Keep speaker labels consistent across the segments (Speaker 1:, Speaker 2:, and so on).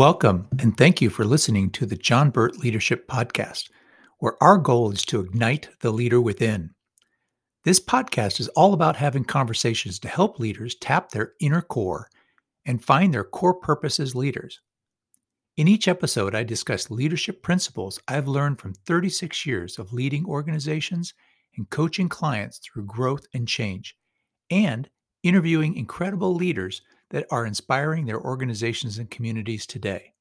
Speaker 1: Welcome, and thank you for listening to the John Burt Leadership Podcast, where our goal is to ignite the leader within. This podcast is all about having conversations to help leaders tap their inner core and find their core purpose as leaders. In each episode, I discuss leadership principles I've learned from 36 years of leading organizations and coaching clients through growth and change, and interviewing incredible leaders that are inspiring their organizations and communities today.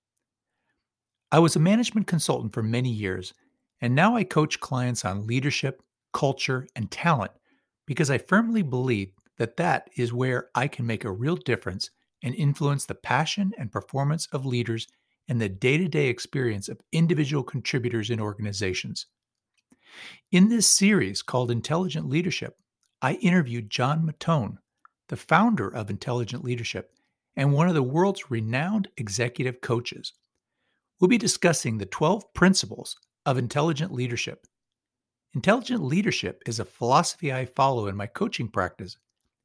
Speaker 1: I was a management consultant for many years, and now I coach clients on leadership, culture, and talent because I firmly believe that that is where I can make a real difference and influence the passion and performance of leaders and the day to day experience of individual contributors in organizations. In this series called Intelligent Leadership, I interviewed John Mattone, the founder of Intelligent Leadership, and one of the world's renowned executive coaches. We'll be discussing the 12 principles of intelligent leadership. Intelligent leadership is a philosophy I follow in my coaching practice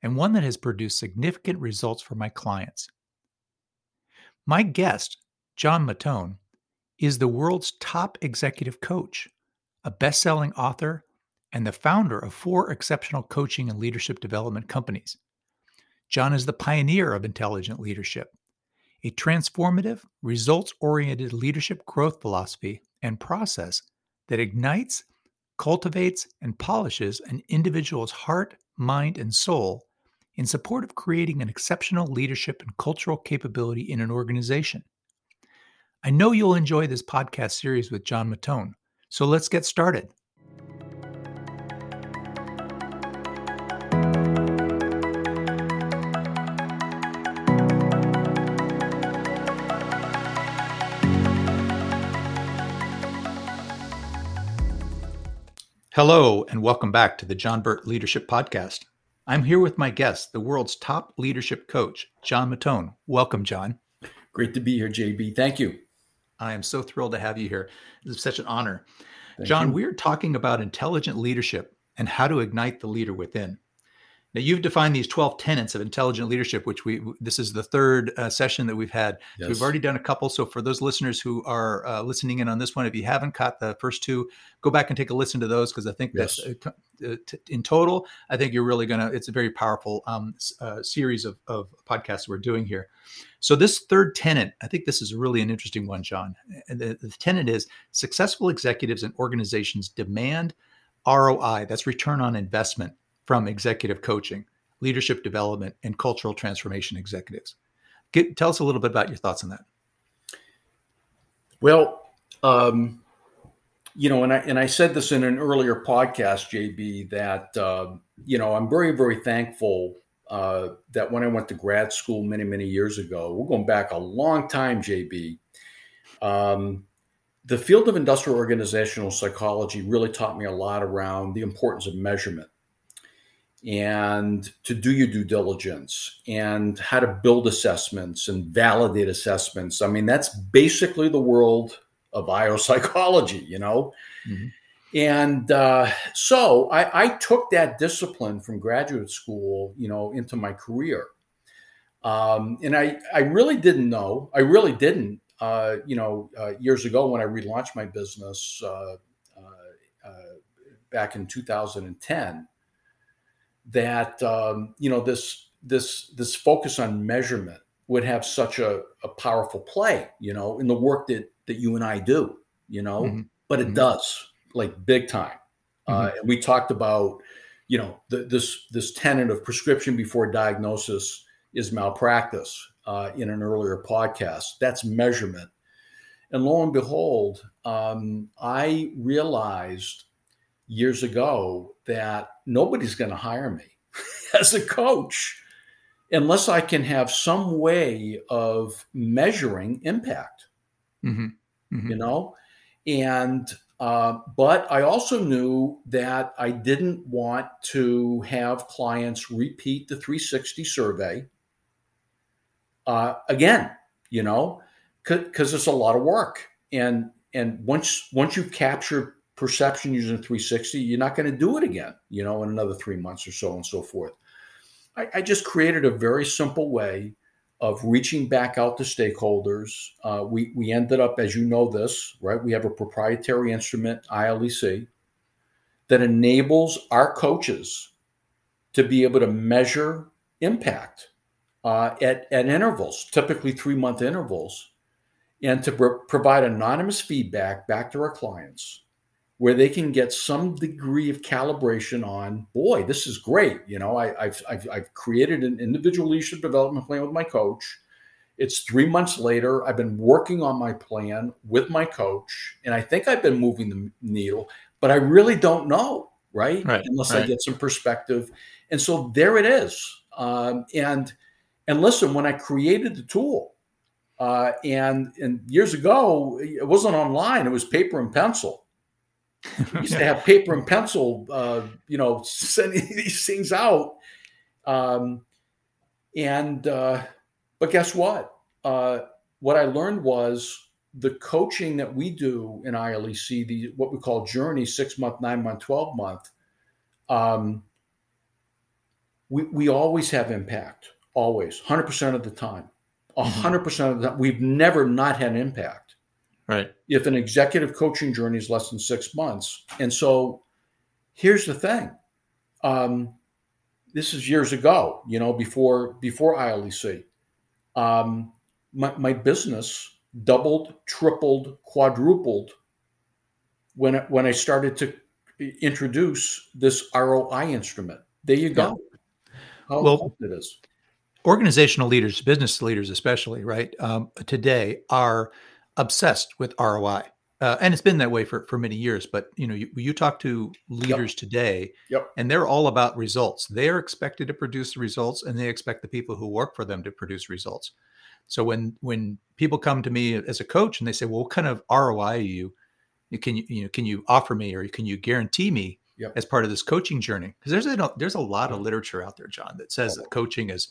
Speaker 1: and one that has produced significant results for my clients. My guest, John Mattone, is the world's top executive coach, a best selling author, and the founder of four exceptional coaching and leadership development companies. John is the pioneer of intelligent leadership, a transformative, results oriented leadership growth philosophy and process that ignites, cultivates, and polishes an individual's heart, mind, and soul in support of creating an exceptional leadership and cultural capability in an organization. I know you'll enjoy this podcast series with John Mattone, so let's get started. Hello, and welcome back to the John Burt Leadership Podcast. I'm here with my guest, the world's top leadership coach, John Mattone. Welcome, John.
Speaker 2: Great to be here, JB. Thank you.
Speaker 1: I am so thrilled to have you here. It's such an honor. Thank John, you. we are talking about intelligent leadership and how to ignite the leader within. Now you've defined these 12 tenets of intelligent leadership, which we this is the third uh, session that we've had. Yes. We've already done a couple. So for those listeners who are uh, listening in on this one, if you haven't caught the first two, go back and take a listen to those because I think yes. that's uh, uh, t- in total. I think you're really gonna. It's a very powerful um, uh, series of, of podcasts we're doing here. So this third tenet, I think this is really an interesting one, John. And the, the tenet is successful executives and organizations demand ROI. That's return on investment from executive coaching, leadership development, and cultural transformation executives. Get, tell us a little bit about your thoughts on that.
Speaker 2: Well, um, you know, and I and I said this in an earlier podcast, JB, that uh, you know I'm very very thankful uh, that when I went to grad school many many years ago, we're going back a long time, JB. Um, the field of industrial organizational psychology really taught me a lot around the importance of measurement and to do your due diligence and how to build assessments and validate assessments. I mean, that's basically the world of biopsychology, you know? Mm-hmm. And uh, so I, I, took that discipline from graduate school, you know, into my career. Um, and I, I really didn't know, I really didn't, uh, you know, uh, years ago when I relaunched my business uh, uh, uh, back in 2010 that um, you know this this this focus on measurement would have such a, a powerful play, you know, in the work that that you and I do, you know, mm-hmm. but it mm-hmm. does like big time. Uh, mm-hmm. And we talked about, you know, the, this this tenet of prescription before diagnosis is malpractice uh, in an earlier podcast. That's measurement, and lo and behold, um, I realized years ago that nobody's going to hire me as a coach unless I can have some way of measuring impact. Mm-hmm. Mm-hmm. You know, and uh, but I also knew that I didn't want to have clients repeat the 360 survey uh, again. You know, because it's a lot of work, and and once once you've captured perception using 360, you're not going to do it again, you know, in another three months or so and so forth. I, I, just created a very simple way of reaching back out to stakeholders. Uh, we we ended up, as you know, this right. We have a proprietary instrument, ILEC, that enables our coaches to be able to measure impact uh, at, at intervals, typically three month intervals, and to provide anonymous feedback back to our clients where they can get some degree of calibration on boy this is great. You know I, have I've, I've created an individual leadership development plan with my coach. It's three months later. I've been working on my plan with my coach and i think i've been moving the needle but i really don't know right, right unless right. i get some perspective. And so there it is. Um, and and listen when i created the tool uh, and and years ago it wasn't online. It was paper and pencil we used to have paper and pencil, uh, you know, sending these things out. Um, and, uh, but guess what? Uh, what I learned was the coaching that we do in ILEC, the what we call journey, six month, nine month, 12 month, um, we, we always have impact, always, 100% of the time. 100% mm-hmm. of the time. We've never not had impact.
Speaker 1: Right.
Speaker 2: If an executive coaching journey is less than six months. And so here's the thing. Um, this is years ago, you know, before before ILEC. Um, my, my business doubled, tripled, quadrupled when when I started to introduce this ROI instrument. There you go. Yeah.
Speaker 1: How well, it is. Organizational leaders, business leaders, especially, right? Um, today are obsessed with ROI. Uh, and it's been that way for, for many years. But you know, you, you talk to leaders
Speaker 2: yep.
Speaker 1: today,
Speaker 2: yep.
Speaker 1: and they're all about results. They're expected to produce the results, and they expect the people who work for them to produce results. So when when people come to me as a coach and they say, "Well, what kind of ROI you can you you know can you offer me, or can you guarantee me
Speaker 2: yep.
Speaker 1: as part of this coaching journey?" Because there's a there's a lot of literature out there, John, that says that coaching is,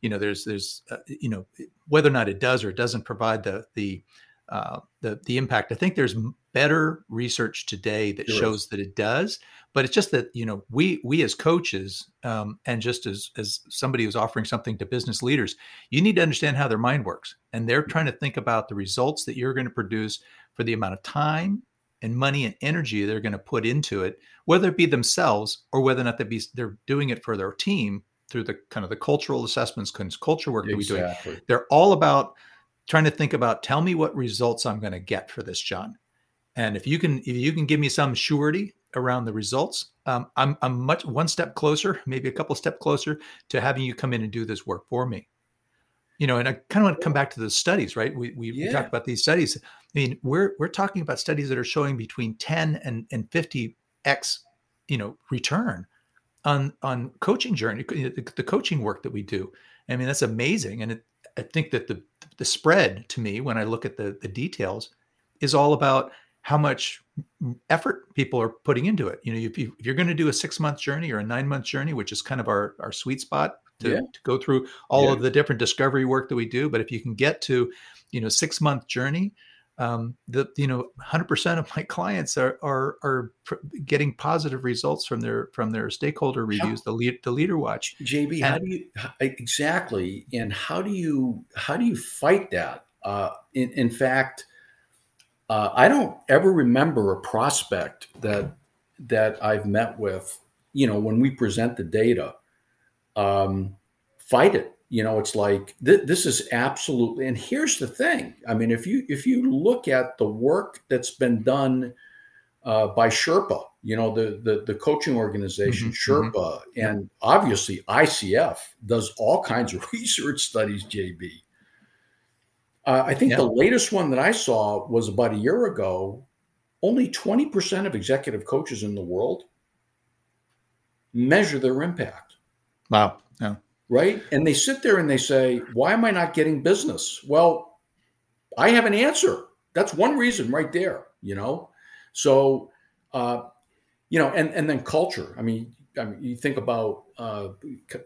Speaker 1: you know, there's there's uh, you know whether or not it does or it doesn't provide the the uh, the the impact. I think there's better research today that there shows that it does, but it's just that you know we we as coaches um, and just as as somebody who's offering something to business leaders, you need to understand how their mind works, and they're trying to think about the results that you're going to produce for the amount of time and money and energy they're going to put into it, whether it be themselves or whether or not they be they're doing it for their team through the kind of the cultural assessments, culture work exactly. that we do. They're all about trying to think about tell me what results I'm going to get for this, John. And if you can if you can give me some surety around the results, um, I'm I'm much one step closer, maybe a couple step closer to having you come in and do this work for me. You know, and I kind of want to come back to the studies, right? We we, yeah. we talked about these studies. I mean, we're we're talking about studies that are showing between 10 and, and 50 x, you know, return on on coaching journey, the, the coaching work that we do. I mean, that's amazing, and it, I think that the the spread to me when I look at the the details is all about how much effort people are putting into it. You know, if, you, if you're going to do a six month journey or a nine month journey, which is kind of our our sweet spot to, yeah. to go through all yeah. of the different discovery work that we do, but if you can get to you know six month journey um, the you know 100% of my clients are are are pr- getting positive results from their from their stakeholder reviews how, the lead, the leader watch.
Speaker 2: Jb and, how do you exactly and how do you how do you fight that? Uh, in, in fact uh, i don't ever remember a prospect that that i've met with you know when we present the data um, fight it you know it's like th- this is absolutely and here's the thing i mean if you if you look at the work that's been done uh, by sherpa you know the the, the coaching organization mm-hmm, sherpa mm-hmm. and obviously icf does all kinds of research studies jb uh, i think yeah. the latest one that i saw was about a year ago only 20% of executive coaches in the world measure their impact
Speaker 1: wow yeah
Speaker 2: right? And they sit there and they say, Why am I not getting business? Well, I have an answer. That's one reason right there, you know? So, uh, you know, and, and then culture. I mean, I mean, you think about, uh,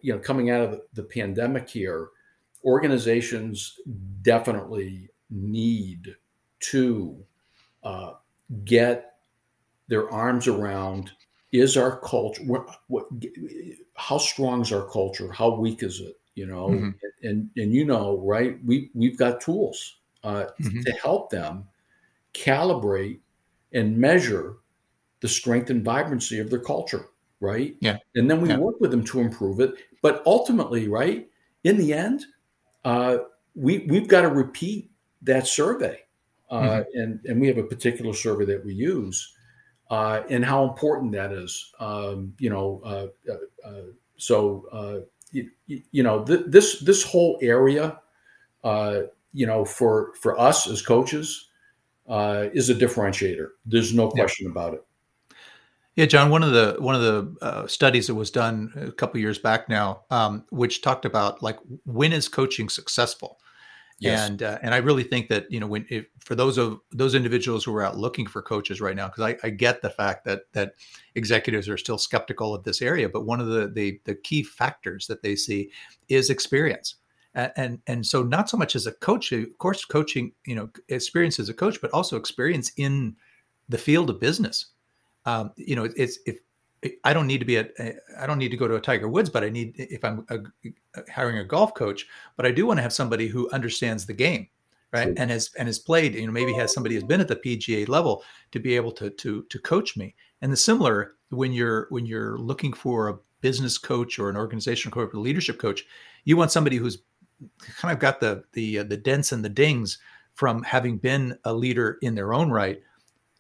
Speaker 2: you know, coming out of the, pandemic here, organizations definitely need to uh, get their arms around is our culture what, what how strong is our culture how weak is it you know, mm-hmm. and and you know, right? We we've got tools uh, mm-hmm. to help them calibrate and measure the strength and vibrancy of their culture, right?
Speaker 1: Yeah.
Speaker 2: And then we
Speaker 1: yeah.
Speaker 2: work with them to improve it. But ultimately, right, in the end, uh, we we've got to repeat that survey, uh, mm-hmm. and and we have a particular survey that we use, uh, and how important that is. Um, you know, uh, uh, uh, so you, you, know th- this this whole area, you know, for for us as coaches, is a differentiator. There's no question yeah. about it.
Speaker 1: Yeah, John. One of the one of the uh, studies that was done a couple years back now, um, which talked about like when is coaching successful, yes. and uh, and I really think that you know when if, for those of those individuals who are out looking for coaches right now, because I, I, get the fact that that executives are still skeptical of this area, but one of the the, the key factors that they see is experience. And, and and so not so much as a coach, of course, coaching you know experience as a coach, but also experience in the field of business um, you know, it's if I don't need to be at, I don't need to go to a Tiger Woods, but I need if I'm a, hiring a golf coach, but I do want to have somebody who understands the game, right? Sure. And has and has played, you know, maybe has somebody who's been at the PGA level to be able to to to coach me. And the similar when you're when you're looking for a business coach or an organizational coach or leadership coach, you want somebody who's kind of got the the uh, the dents and the dings from having been a leader in their own right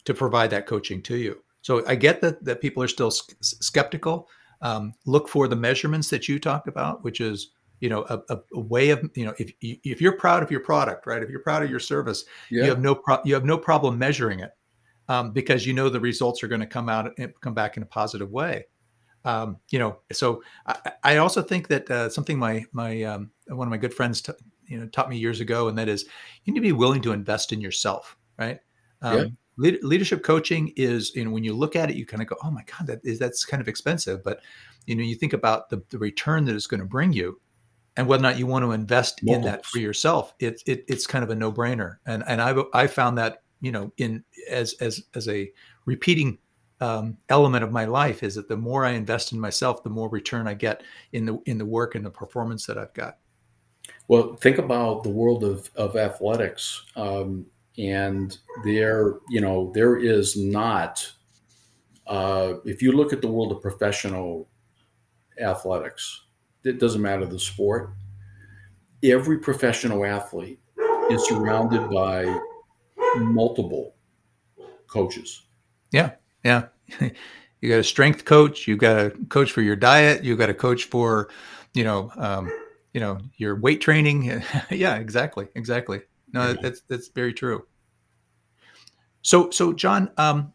Speaker 1: to provide that coaching to you. So I get that that people are still skeptical. Um, look for the measurements that you talked about, which is you know a, a, way of you know if if you're proud of your product, right? If you're proud of your service, yeah. you have no pro- you have no problem measuring it um, because you know the results are going to come out and come back in a positive way. Um, you know, so I, I also think that uh, something my my um, one of my good friends t- you know taught me years ago, and that is you need to be willing to invest in yourself, right? Um, yeah leadership coaching is you know when you look at it you kind of go oh my god that is that's kind of expensive. But you know you think about the, the return that it's going to bring you and whether or not you want to invest in that for yourself it, it it's kind of a no-brainer. And and i i found that you know in as as as a repeating um, element of my life is that the more i invest in myself the more return i get in the in the work and the performance that i've got.
Speaker 2: Well think about the world of of athletics. Um, and there you know there is not uh, if you look at the world of professional athletics it doesn't matter the sport every professional athlete is surrounded by multiple coaches.
Speaker 1: Yeah yeah. You got a strength coach you've got a coach for your diet you've got a coach for you know um, you know your weight training. Yeah exactly exactly. No that's that's very true so, so John, um,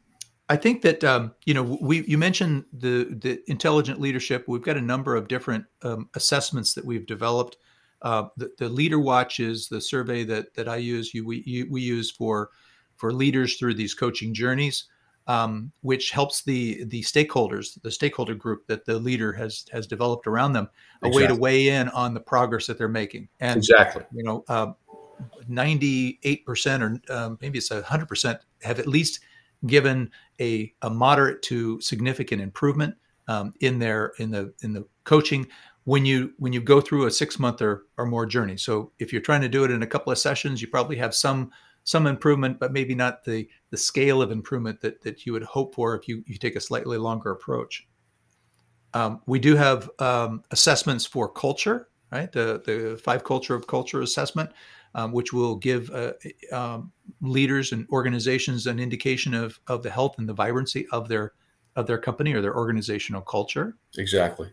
Speaker 1: I think that um, you know we you mentioned the the intelligent leadership. We've got a number of different um, assessments that we've developed. Uh, the, the Leader Watch is the survey that that I use. You, we you, we use for for leaders through these coaching journeys, um, which helps the the stakeholders, the stakeholder group that the leader has has developed around them, a exactly. way to weigh in on the progress that they're making.
Speaker 2: And exactly,
Speaker 1: you know, uh, 98% or um, maybe it's 100% have at least given a, a moderate to significant improvement um, in their in the in the coaching when you when you go through a six month or, or more journey. So if you're trying to do it in a couple of sessions you probably have some some improvement but maybe not the the scale of improvement that that you would hope for if you, you take a slightly longer approach. Um, we do have um, assessments for culture right the the five culture of culture assessment um, which will give uh, um, leaders and organizations an indication of, of the health and the vibrancy of their of their company or their organizational culture.
Speaker 2: Exactly.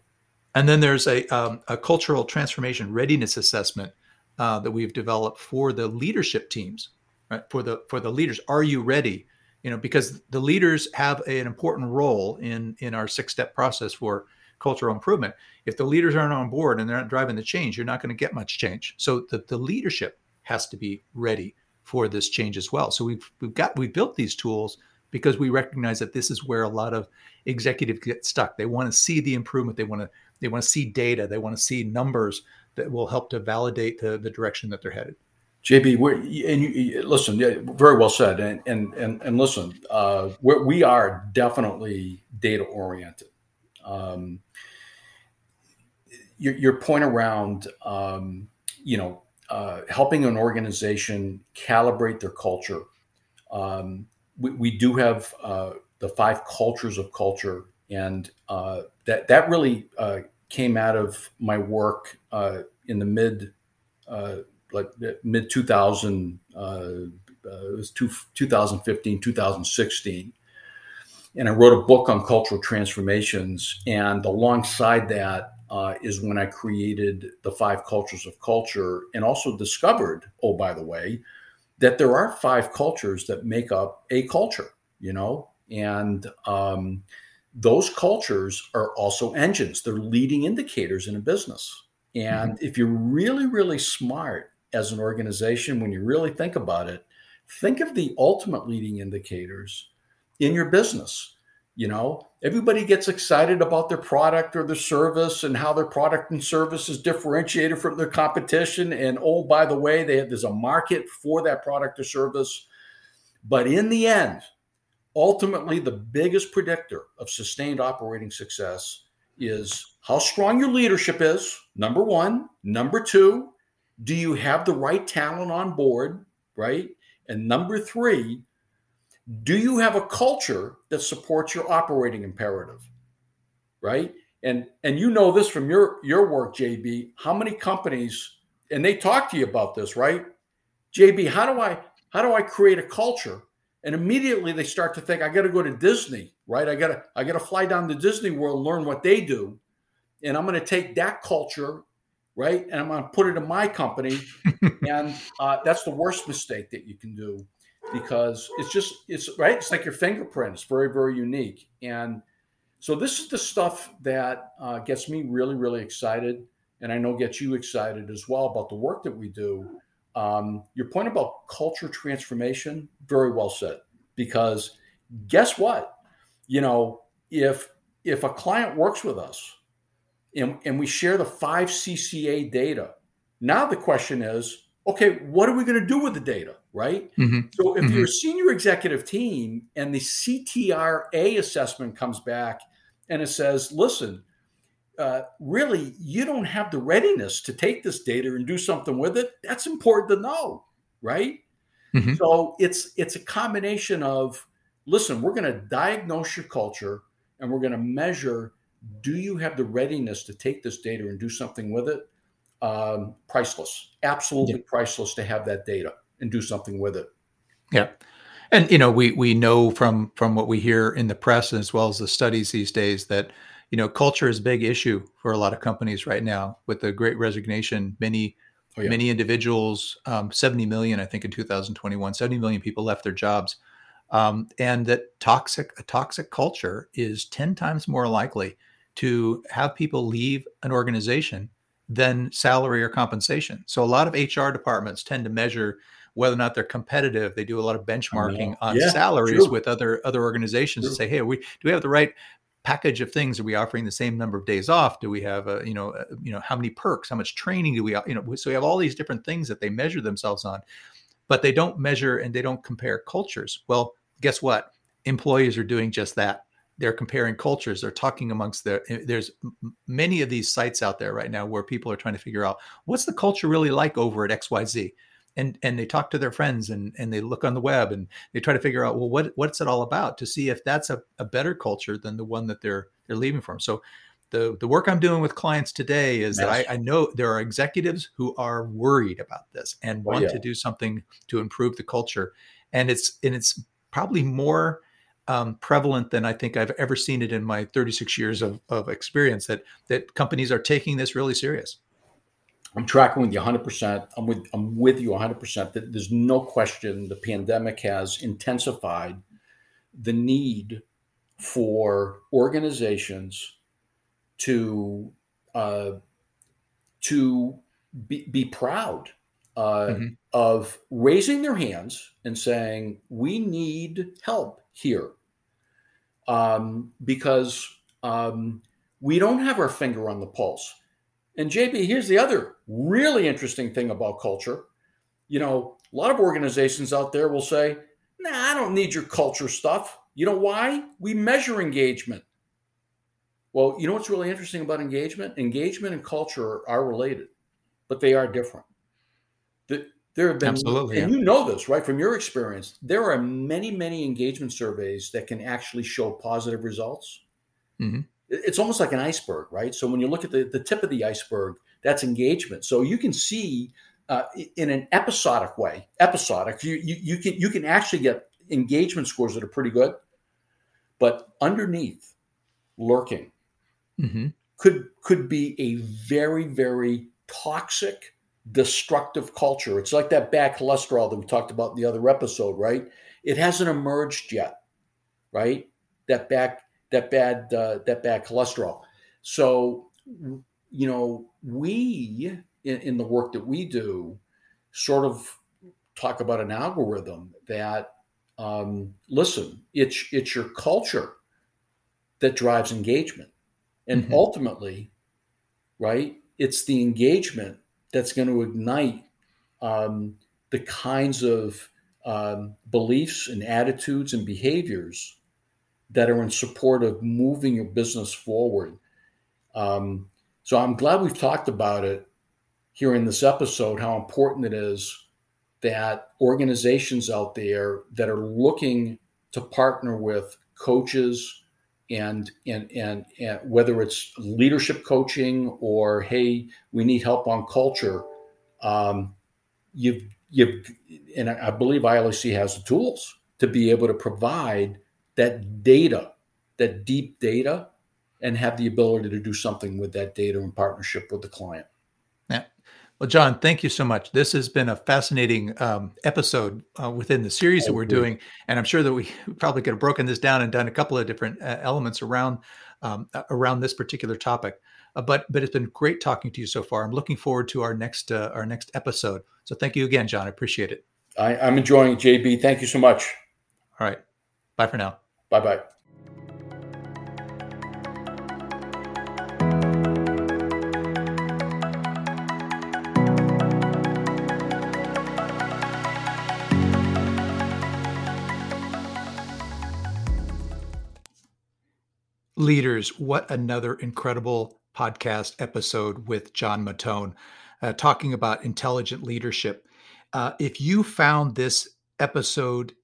Speaker 1: And then there's a, um, a cultural transformation readiness assessment uh, that we've developed for the leadership teams. Right? For the for the leaders, are you ready? You know, because the leaders have an important role in in our six step process for cultural improvement. If the leaders aren't on board and they're not driving the change, you're not going to get much change. So the, the leadership has to be ready for this change as well. So we've we've got we've built these tools because we recognize that this is where a lot of executives get stuck. They want to see the improvement. They want to they want to see data. They want to see numbers that will help to validate the, the direction that they're headed.
Speaker 2: JB, and you, listen, very well said. And and and, and listen, uh, we are definitely data oriented. Um, your, your point around, um, you know, uh, helping an organization calibrate their culture. Um, we, we, do have uh, the five cultures of culture, and uh, that that really uh, came out of my work uh, in the mid uh, like mid 2000 it was two, 2015 2016 and I wrote a book on cultural transformations. And alongside that uh, is when I created the five cultures of culture and also discovered, oh, by the way, that there are five cultures that make up a culture, you know, and um, those cultures are also engines. They're leading indicators in a business. And mm-hmm. if you're really, really smart as an organization, when you really think about it, think of the ultimate leading indicators in your business. You know, everybody gets excited about their product or their service and how their product and service is differentiated from their competition. And oh, by the way, they, there's a market for that product or service. But in the end, ultimately, the biggest predictor of sustained operating success is how strong your leadership is. Number one. Number two, do you have the right talent on board? Right. And number three, do you have a culture that supports your operating imperative? Right? And and you know this from your your work jb how many companies and they talk to you about this right? Jb how do i how do i create a culture? And immediately they start to think i got to go to disney right? I got to i got to fly down to disney world learn what they do and i'm going to take that culture right? And i'm going to put it in my company. And uh, that's the worst mistake that you can do because it's just it's right? It's like your fingerprint. It's very very unique. And so this is the stuff that uh, gets me really really excited. And i know gets you excited as well about the work that we do. Um, your point about culture transformation very well said. Because guess what? You know if if a client works with us and, and we share the five cca data now the question is okay what are we going to do with the data right? Mm-hmm. So if mm-hmm. you're a senior executive team and the CTRA assessment comes back and it says, listen, uh, really, you don't have the readiness to take this data and do something with it. That's important to know, right? Mm-hmm. So it's it's a combination of listen, we're going to diagnose your culture and we're going to measure do you have the readiness to take this data and do something with it? Um, priceless, absolutely yeah. priceless to have that data and do something with it.
Speaker 1: Yeah. And you know, we we know from from what we hear in the press as well as the studies these days that you know culture is a big issue for a lot of companies right now with the Great Resignation. Many oh, yeah. many individuals, um, seventy million, I think, in 2021, 70 million people left their jobs, um, and that toxic a toxic culture is ten times more likely to have people leave an organization than salary or compensation. So a lot of HR departments tend to measure whether or not they're competitive. They do a lot of benchmarking on yeah, salaries true. with other other organizations and say, hey, we do we have the right package of things? Are we offering the same number of days off? Do we have a you know a, you know how many perks? How much training do we you know? So we have all these different things that they measure themselves on, but they don't measure and they don't compare cultures. Well, guess what? Employees are doing just that they're comparing cultures they're talking amongst their eh, there's many of these sites out there right now where people are trying to figure out what's the culture really like over at xyz and and they talk to their friends and and they look on the web and they try to figure out well what what's it all about to see if that's a, a better culture than the one that they're they're leaving from so the the work i'm doing with clients today is yes. that I, I, know there are executives who are worried about this and oh, want oh, yeah. to do something to improve the culture and it's and it's probably more um, prevalent than I think I've ever seen it in my 36 years of, of experience that that companies are taking this really serious.
Speaker 2: I'm tracking with you 100%. I'm with I'm with you 100%. That there's no question the pandemic has intensified the need for organizations to uh, to be, be proud uh, mm-hmm. of raising their hands and saying we need help here um, because um, we don't have our finger on the pulse and JB, here's the other really interesting thing about culture. You know, a lot of organizations out there will say, nah, I don't need your culture stuff. You know why? We measure engagement. Well, you know what's really interesting about engagement? Engagement and culture are related, but they are different. There have been,
Speaker 1: Absolutely,
Speaker 2: and
Speaker 1: yeah.
Speaker 2: you know this, right, from your experience. There are many, many engagement surveys that can actually show positive results.
Speaker 1: Mm-hmm.
Speaker 2: It's almost like an iceberg, right? So when you look at the, the tip of the iceberg, that's engagement. So you can see uh, in an episodic way, episodic, you, you, you can you can actually get engagement scores that are pretty good, but underneath, lurking,
Speaker 1: Mm-hmm.
Speaker 2: could could be a very very toxic destructive culture it's like that bad cholesterol that we talked about in the other episode right it hasn't emerged yet right that bad that bad uh, that bad cholesterol so you know we in, in the work that we do sort of talk about an algorithm that um, listen it's it's your culture that drives engagement and
Speaker 1: Mhm.
Speaker 2: ultimately, right, it's the engagement that's going to ignite um, the kinds of um, beliefs and attitudes and behaviors that are in support of moving your business forward. Um, so I'm glad we've talked about it here in this episode, how important it is that organizations out there that are looking to partner with coaches and and and, and whether it's leadership coaching or hey we need help on culture um, you've you've and I believe ILC has the tools to be able to provide that data that deep data and have the ability to do something with that data in partnership with the client
Speaker 1: Yeah. Well, John, thank you so much. This has been a fascinating um, episode uh, within the series that we're doing, and I'm sure that we probably could have broken this down and done a couple of different uh, elements around um, uh, around this particular topic. Uh, but but it's been great talking to you so far. I'm looking forward to our next uh, our next episode. So thank you again, John. I appreciate it.
Speaker 2: I, I'm enjoying it JB thank you so much
Speaker 1: All right, bye for now.
Speaker 2: Bye bye
Speaker 1: Leaders, what another incredible podcast episode with John Mattone uh, talking about intelligent leadership. Uh, if you found this episode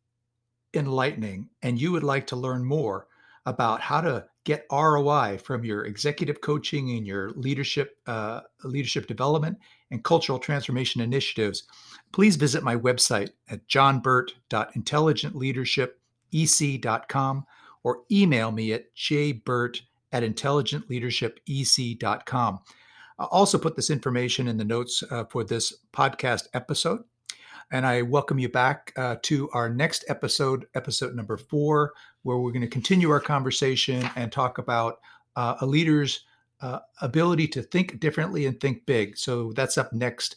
Speaker 1: enlightening and you would like to learn more about how to get ROI from your executive coaching and your leadership uh, leadership development and cultural transformation initiatives, please visit my website at johnburt.intelligentleadershipec.com or email me at jburt at intelligentleadershipec.com. I'll also put this information in the notes uh, for this podcast episode. And I welcome you back uh, to our next episode, episode number four, where we're going to continue our conversation and talk about uh, a leader's uh, ability to think differently and think big. So that's up next.